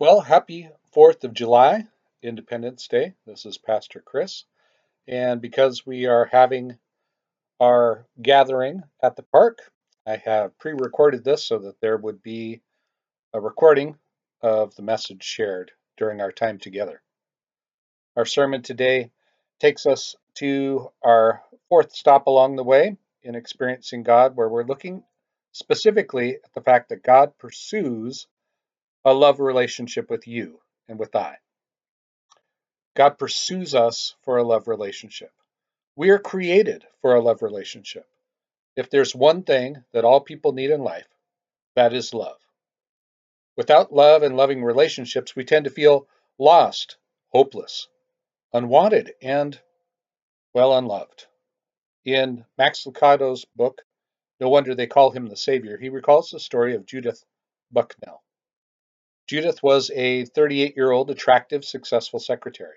Well, happy 4th of July, Independence Day. This is Pastor Chris. And because we are having our gathering at the park, I have pre recorded this so that there would be a recording of the message shared during our time together. Our sermon today takes us to our fourth stop along the way in experiencing God, where we're looking specifically at the fact that God pursues a love relationship with you and with I. God pursues us for a love relationship. We are created for a love relationship. If there's one thing that all people need in life, that is love. Without love and loving relationships, we tend to feel lost, hopeless, unwanted, and, well, unloved. In Max Lucado's book, No Wonder They Call Him the Savior, he recalls the story of Judith Bucknell. Judith was a 38 year old, attractive, successful secretary.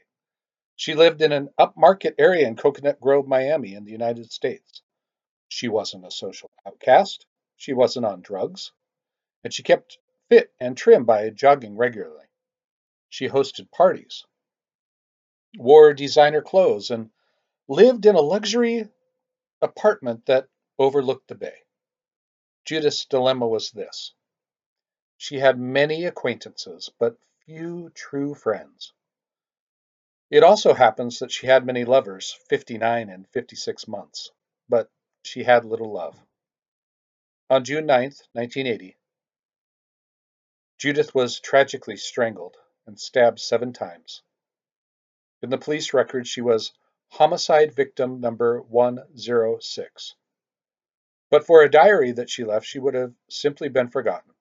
She lived in an upmarket area in Coconut Grove, Miami, in the United States. She wasn't a social outcast, she wasn't on drugs, and she kept fit and trim by jogging regularly. She hosted parties, wore designer clothes, and lived in a luxury apartment that overlooked the bay. Judith's dilemma was this she had many acquaintances, but few true friends. It also happens that she had many lovers, 59 and 56 months, but she had little love. On June 9, 1980, Judith was tragically strangled and stabbed seven times. In the police record, she was homicide victim number 106. But for a diary that she left, she would have simply been forgotten.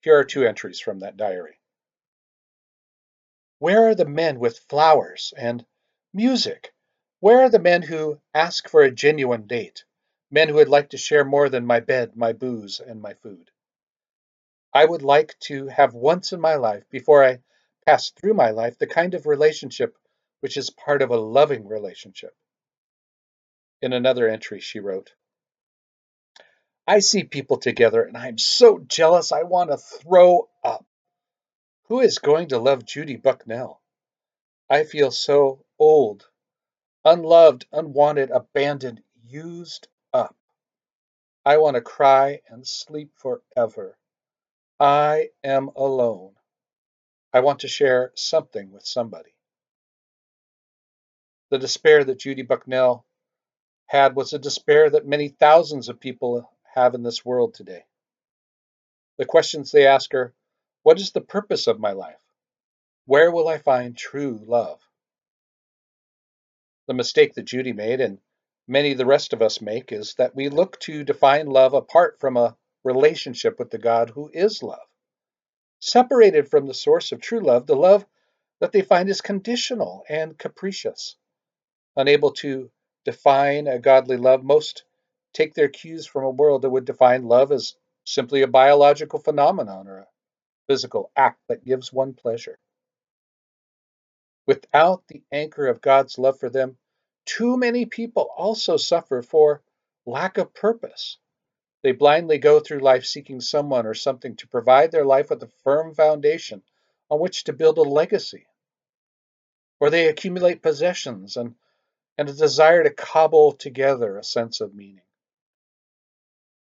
Here are two entries from that diary. Where are the men with flowers and music? Where are the men who ask for a genuine date? Men who would like to share more than my bed, my booze, and my food. I would like to have once in my life, before I pass through my life, the kind of relationship which is part of a loving relationship. In another entry, she wrote, I see people together and I'm so jealous I want to throw up. Who is going to love Judy Bucknell? I feel so old, unloved, unwanted, abandoned, used up. I want to cry and sleep forever. I am alone. I want to share something with somebody. The despair that Judy Bucknell had was a despair that many thousands of people have in this world today. The questions they ask are What is the purpose of my life? Where will I find true love? The mistake that Judy made, and many the rest of us make, is that we look to define love apart from a relationship with the God who is love. Separated from the source of true love, the love that they find is conditional and capricious. Unable to define a godly love, most take their cues from a world that would define love as simply a biological phenomenon or a physical act that gives one pleasure. Without the anchor of God's love for them, too many people also suffer for lack of purpose. They blindly go through life seeking someone or something to provide their life with a firm foundation on which to build a legacy. Or they accumulate possessions and, and a desire to cobble together a sense of meaning.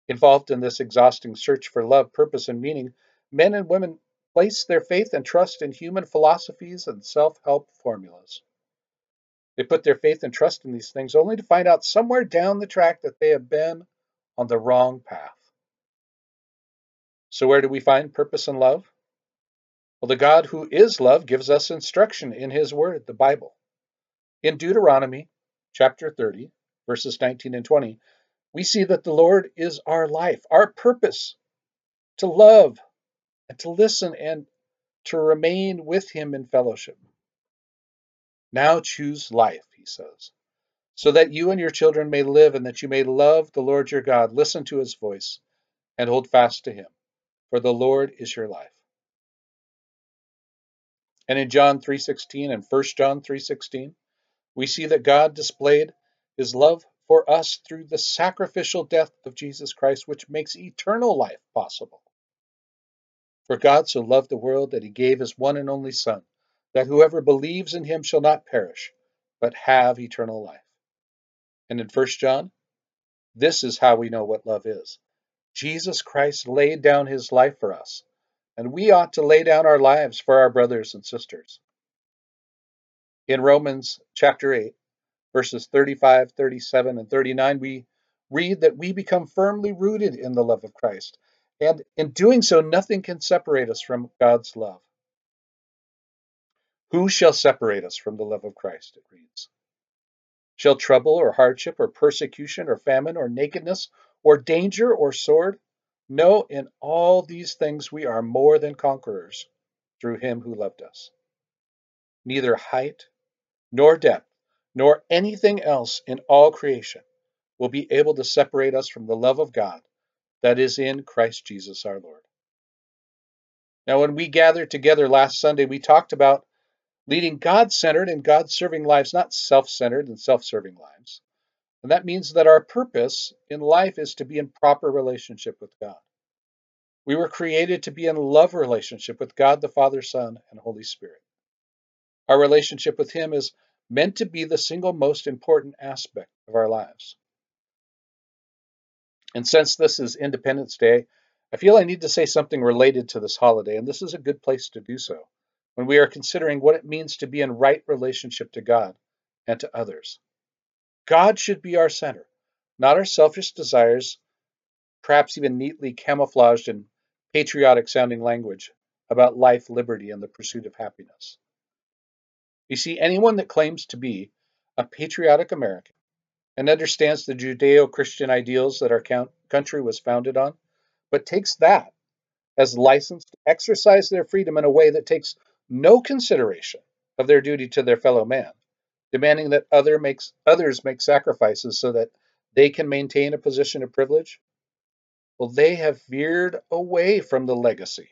Involved in this exhausting search for love, purpose, and meaning, men and women place their faith and trust in human philosophies and self help formulas. They put their faith and trust in these things only to find out somewhere down the track that they have been on the wrong path. So, where do we find purpose and love? Well, the God who is love gives us instruction in his word, the Bible. In Deuteronomy chapter 30, verses 19 and 20, we see that the Lord is our life, our purpose to love and to listen and to remain with Him in fellowship. Now choose life, he says, so that you and your children may live and that you may love the Lord your God, listen to his voice, and hold fast to him, for the Lord is your life. And in John 3:16 and 1 John 3:16, we see that God displayed his love for us through the sacrificial death of Jesus Christ, which makes eternal life possible. For God so loved the world that he gave his one and only Son, that whoever believes in him shall not perish, but have eternal life. And in 1 John, this is how we know what love is. Jesus Christ laid down his life for us, and we ought to lay down our lives for our brothers and sisters. In Romans chapter 8, verses 35, 37, and 39, we read that we become firmly rooted in the love of Christ. And in doing so, nothing can separate us from God's love. Who shall separate us from the love of Christ? It reads. Shall trouble or hardship or persecution or famine or nakedness or danger or sword? No, in all these things we are more than conquerors through him who loved us. Neither height nor depth nor anything else in all creation will be able to separate us from the love of God that is in Christ Jesus our Lord. Now, when we gathered together last Sunday, we talked about leading God centered and God serving lives, not self centered and self serving lives. And that means that our purpose in life is to be in proper relationship with God. We were created to be in love relationship with God the Father, Son, and Holy Spirit. Our relationship with Him is meant to be the single most important aspect of our lives. And since this is Independence Day, I feel I need to say something related to this holiday, and this is a good place to do so when we are considering what it means to be in right relationship to God and to others. God should be our center, not our selfish desires, perhaps even neatly camouflaged in patriotic sounding language about life, liberty, and the pursuit of happiness. You see, anyone that claims to be a patriotic American and understands the Judeo Christian ideals that our country was founded on, but takes that as license to exercise their freedom in a way that takes no consideration of their duty to their fellow man, demanding that other makes, others make sacrifices so that they can maintain a position of privilege, well, they have veered away from the legacy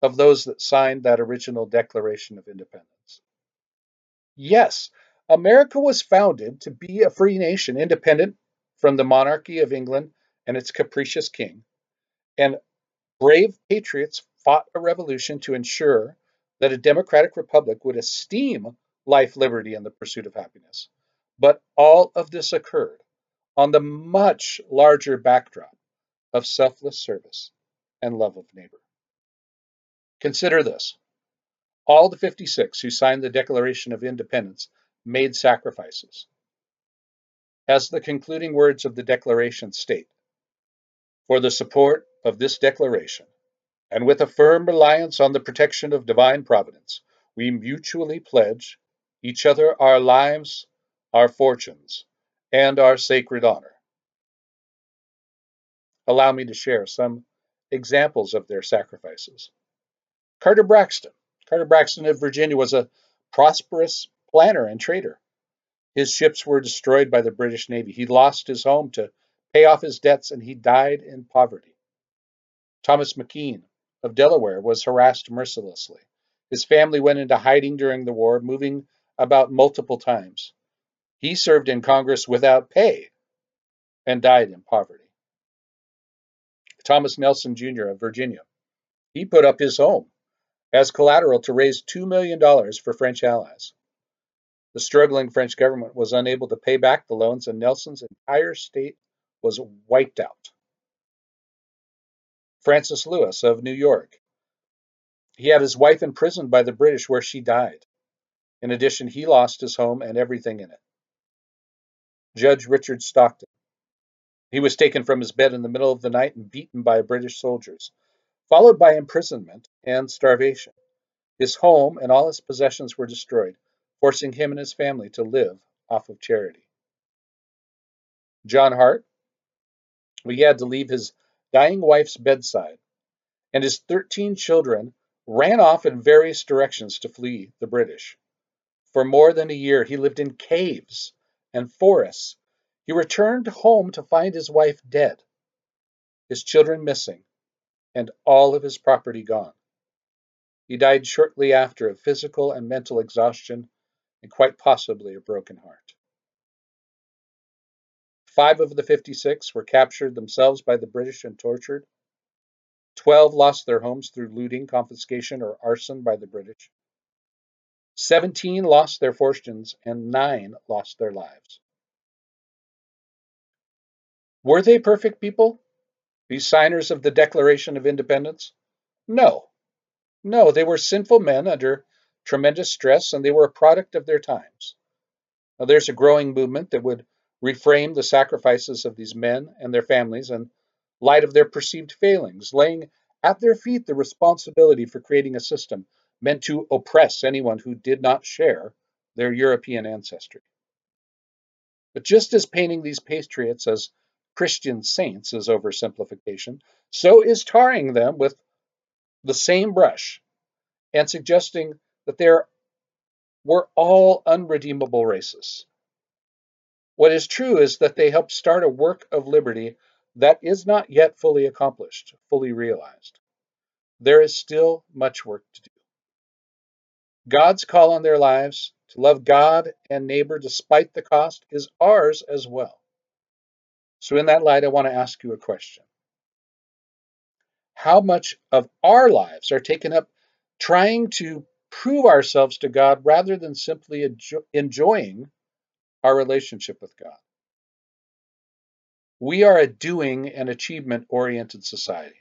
of those that signed that original Declaration of Independence. Yes, America was founded to be a free nation, independent from the monarchy of England and its capricious king. And brave patriots fought a revolution to ensure that a democratic republic would esteem life, liberty, and the pursuit of happiness. But all of this occurred on the much larger backdrop of selfless service and love of neighbor. Consider this all the 56 who signed the Declaration of Independence made sacrifices. As the concluding words of the Declaration state, for the support of this Declaration, and with a firm reliance on the protection of divine providence, we mutually pledge each other our lives, our fortunes, and our sacred honor. Allow me to share some examples of their sacrifices. Carter Braxton, Carter Braxton of Virginia was a prosperous planner and trader. His ships were destroyed by the British Navy. He lost his home to pay off his debts and he died in poverty. Thomas McKean of Delaware was harassed mercilessly. His family went into hiding during the war, moving about multiple times. He served in Congress without pay and died in poverty. Thomas Nelson Jr. of Virginia. He put up his home as collateral to raise $2 million for French allies. The struggling French government was unable to pay back the loans, and Nelson's entire state was wiped out. Francis Lewis of New York. He had his wife imprisoned by the British, where she died. In addition, he lost his home and everything in it. Judge Richard Stockton. He was taken from his bed in the middle of the night and beaten by British soldiers followed by imprisonment and starvation. His home and all his possessions were destroyed, forcing him and his family to live off of charity. John Hart, he had to leave his dying wife's bedside, and his 13 children ran off in various directions to flee the British. For more than a year, he lived in caves and forests. He returned home to find his wife dead, his children missing, and all of his property gone. He died shortly after of physical and mental exhaustion and quite possibly a broken heart. Five of the 56 were captured themselves by the British and tortured. 12 lost their homes through looting, confiscation, or arson by the British. 17 lost their fortunes, and 9 lost their lives. Were they perfect people? These signers of the Declaration of Independence? No. No, they were sinful men under tremendous stress, and they were a product of their times. Now, there's a growing movement that would reframe the sacrifices of these men and their families in light of their perceived failings, laying at their feet the responsibility for creating a system meant to oppress anyone who did not share their European ancestry. But just as painting these patriots as Christian saints is oversimplification, so is tarring them with the same brush and suggesting that they were all unredeemable racists. What is true is that they helped start a work of liberty that is not yet fully accomplished, fully realized. There is still much work to do. God's call on their lives to love God and neighbor despite the cost is ours as well. So, in that light, I want to ask you a question. How much of our lives are taken up trying to prove ourselves to God rather than simply enjoying our relationship with God? We are a doing and achievement oriented society,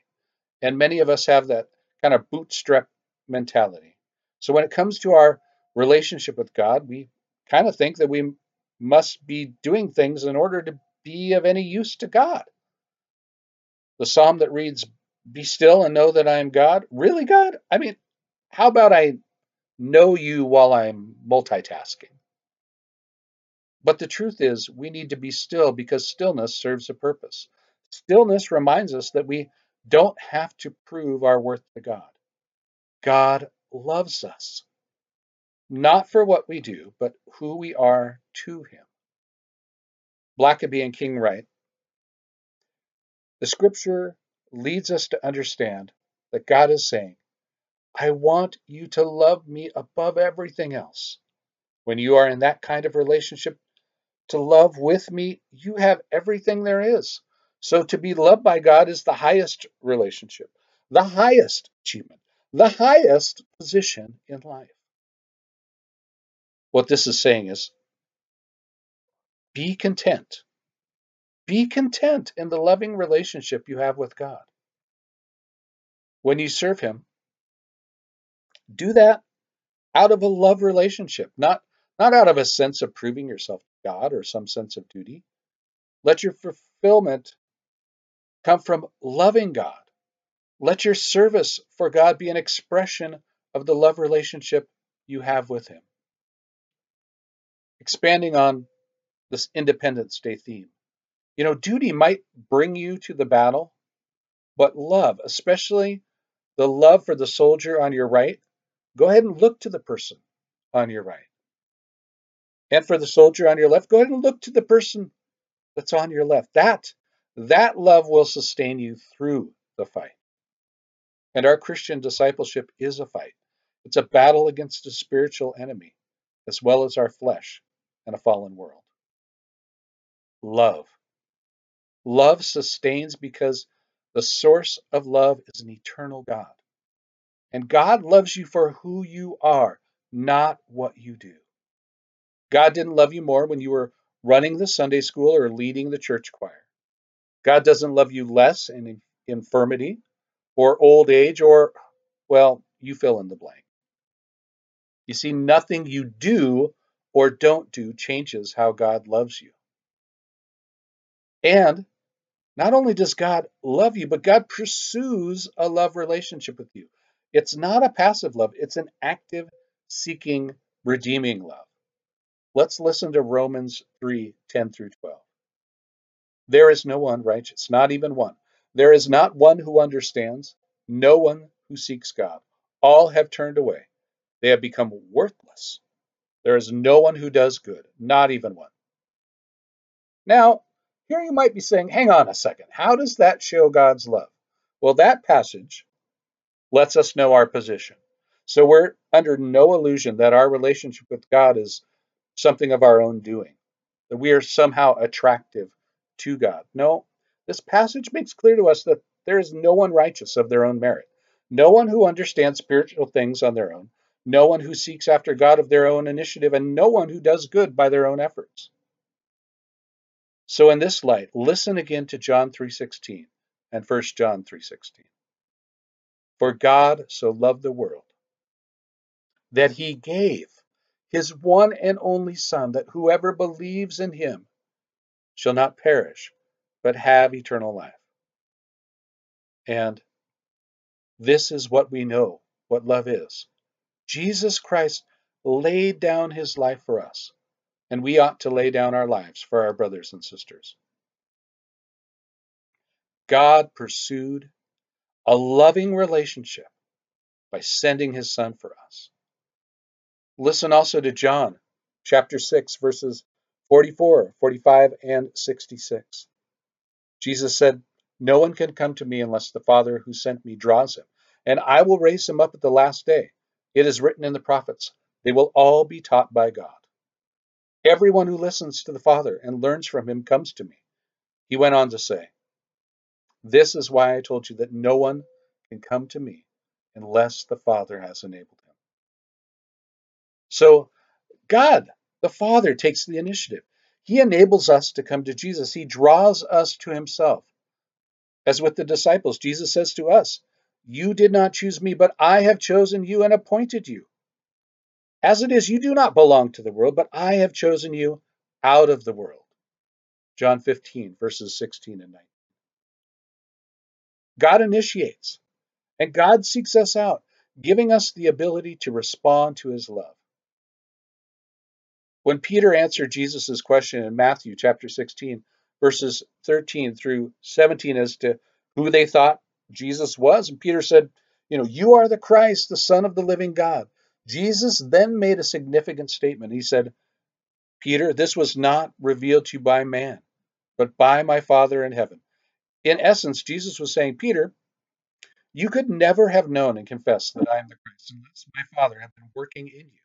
and many of us have that kind of bootstrap mentality. So when it comes to our relationship with God, we kind of think that we must be doing things in order to be of any use to God. The psalm that reads, Be still and know that I am God. Really, God? I mean, how about I know you while I'm multitasking? But the truth is, we need to be still because stillness serves a purpose. Stillness reminds us that we don't have to prove our worth to God. God loves us, not for what we do, but who we are to Him. Blackaby and King write The scripture leads us to understand that God is saying, I want you to love me above everything else. When you are in that kind of relationship to love with me, you have everything there is. So to be loved by God is the highest relationship, the highest achievement, the highest position in life. What this is saying is be content. Be content in the loving relationship you have with God. When you serve Him, do that out of a love relationship, not, not out of a sense of proving yourself to God or some sense of duty. Let your fulfillment come from loving God. Let your service for God be an expression of the love relationship you have with Him. Expanding on this Independence Day theme, you know, duty might bring you to the battle, but love, especially the love for the soldier on your right, go ahead and look to the person on your right. And for the soldier on your left, go ahead and look to the person that's on your left. That that love will sustain you through the fight. And our Christian discipleship is a fight. It's a battle against a spiritual enemy, as well as our flesh and a fallen world. Love. Love sustains because the source of love is an eternal God. And God loves you for who you are, not what you do. God didn't love you more when you were running the Sunday school or leading the church choir. God doesn't love you less in infirmity or old age or, well, you fill in the blank. You see, nothing you do or don't do changes how God loves you. And not only does God love you, but God pursues a love relationship with you. It's not a passive love, it's an active, seeking, redeeming love. Let's listen to Romans 3 10 through 12. There is no one righteous, not even one. There is not one who understands, no one who seeks God. All have turned away. They have become worthless. There is no one who does good, not even one. Now, here you might be saying, hang on a second, how does that show God's love? Well, that passage lets us know our position. So we're under no illusion that our relationship with God is something of our own doing, that we are somehow attractive to God. No, this passage makes clear to us that There is no one righteous of their own merit, no one who understands spiritual things on their own, no one who seeks after God of their own initiative, and no one who does good by their own efforts. So in this light, listen again to John 3:16 and 1 John 3:16. For God so loved the world that he gave his one and only son that whoever believes in him shall not perish but have eternal life. And this is what we know what love is. Jesus Christ laid down his life for us, and we ought to lay down our lives for our brothers and sisters. God pursued a loving relationship by sending his son for us. Listen also to John chapter 6, verses 44, 45, and 66. Jesus said, No one can come to me unless the Father who sent me draws him, and I will raise him up at the last day. It is written in the prophets, they will all be taught by God. Everyone who listens to the Father and learns from him comes to me. He went on to say, This is why I told you that no one can come to me unless the Father has enabled him. So, God, the Father, takes the initiative. He enables us to come to Jesus. He draws us to himself. As with the disciples, Jesus says to us, You did not choose me, but I have chosen you and appointed you. As it is, you do not belong to the world, but I have chosen you out of the world. John 15, verses 16 and 19. God initiates, and God seeks us out, giving us the ability to respond to his love. When Peter answered Jesus' question in Matthew chapter 16, verses 13 through 17 as to who they thought Jesus was, and Peter said, You know, you are the Christ, the Son of the living God. Jesus then made a significant statement. He said, Peter, this was not revealed to you by man, but by my Father in heaven. In essence, Jesus was saying, Peter, you could never have known and confessed that I am the Christ unless my Father had been working in you.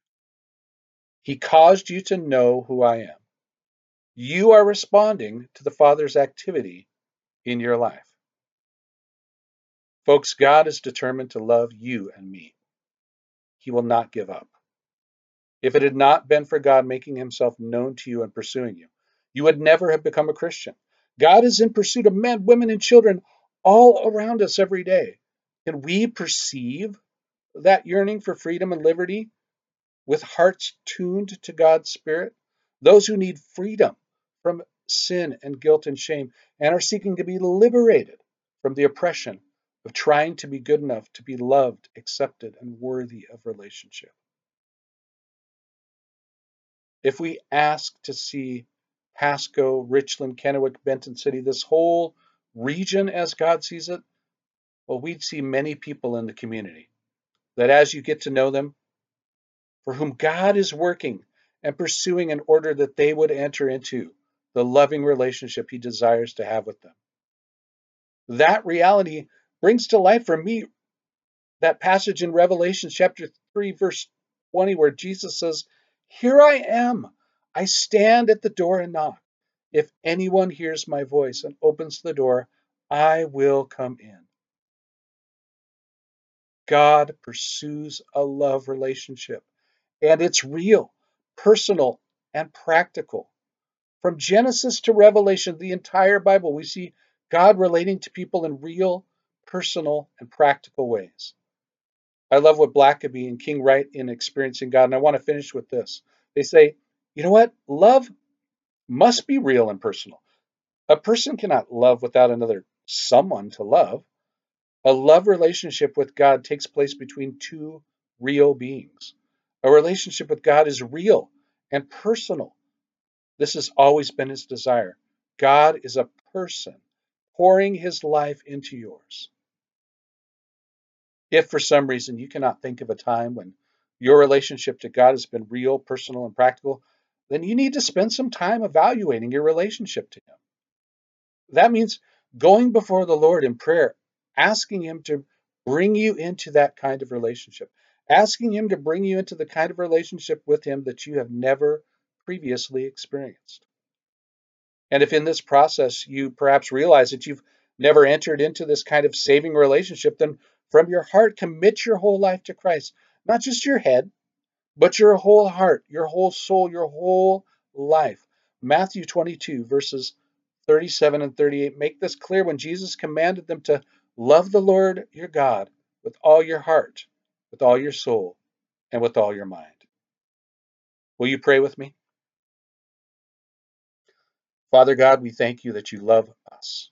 He caused you to know who I am. You are responding to the Father's activity in your life. Folks, God is determined to love you and me. He will not give up. If it had not been for God making himself known to you and pursuing you, you would never have become a Christian. God is in pursuit of men, women, and children all around us every day. Can we perceive that yearning for freedom and liberty with hearts tuned to God's Spirit? Those who need freedom from sin and guilt and shame and are seeking to be liberated from the oppression of trying to be good enough to be loved, accepted, and worthy of relationship. If we ask to see Pasco, Richland, Kennewick, Benton City, this whole region as God sees it, well, we'd see many people in the community that as you get to know them, for whom God is working and pursuing in order that they would enter into the loving relationship he desires to have with them. That reality brings to life for me that passage in Revelation chapter 3, verse 20, where Jesus says, Here I am. I stand at the door and knock. If anyone hears my voice and opens the door, I will come in. God pursues a love relationship, and it's real, personal, and practical. From Genesis to Revelation, the entire Bible, we see God relating to people in real, personal, and practical ways. I love what Blackaby and King write in Experiencing God, and I want to finish with this. They say, you know what? Love must be real and personal. A person cannot love without another someone to love. A love relationship with God takes place between two real beings. A relationship with God is real and personal. This has always been his desire. God is a person pouring his life into yours. If for some reason you cannot think of a time when your relationship to God has been real, personal, and practical, then you need to spend some time evaluating your relationship to Him. That means going before the Lord in prayer, asking Him to bring you into that kind of relationship, asking Him to bring you into the kind of relationship with Him that you have never previously experienced. And if in this process you perhaps realize that you've never entered into this kind of saving relationship, then from your heart commit your whole life to Christ. Not just your head, but your whole heart, your whole soul, your whole life. Matthew 22, verses 37 and 38 make this clear when Jesus commanded them to love the Lord your God with all your heart, with all your soul, and with all your mind. Will you pray with me? Father God, we thank you that you love us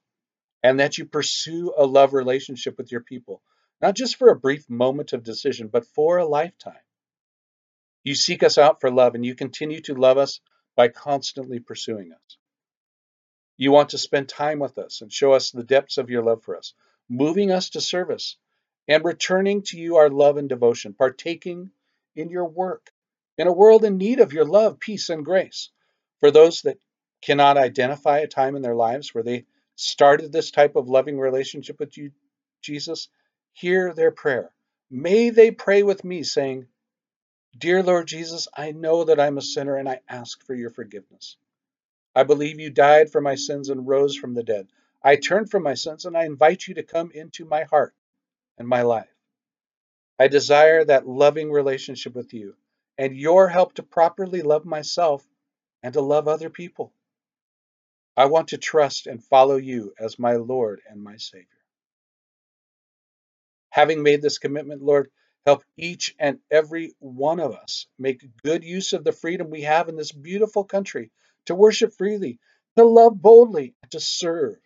and that you pursue a love relationship with your people, not just for a brief moment of decision, but for a lifetime. You seek us out for love and you continue to love us by constantly pursuing us. You want to spend time with us and show us the depths of your love for us, moving us to service and returning to you our love and devotion, partaking in your work in a world in need of your love, peace, and grace. For those that cannot identify a time in their lives where they started this type of loving relationship with you, Jesus, hear their prayer. May they pray with me, saying, Dear Lord Jesus, I know that I'm a sinner and I ask for your forgiveness. I believe you died for my sins and rose from the dead. I turn from my sins and I invite you to come into my heart and my life. I desire that loving relationship with you and your help to properly love myself and to love other people. I want to trust and follow you as my Lord and my Savior. Having made this commitment, Lord, help each and every one of us make good use of the freedom we have in this beautiful country to worship freely, to love boldly, and to serve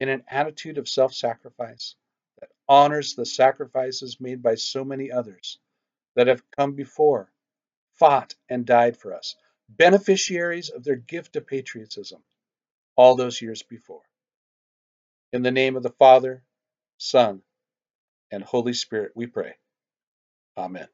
in an attitude of self sacrifice that honors the sacrifices made by so many others that have come before, fought, and died for us, beneficiaries of their gift of patriotism all those years before. In the name of the Father, Son, and Holy Spirit, we pray. Amen.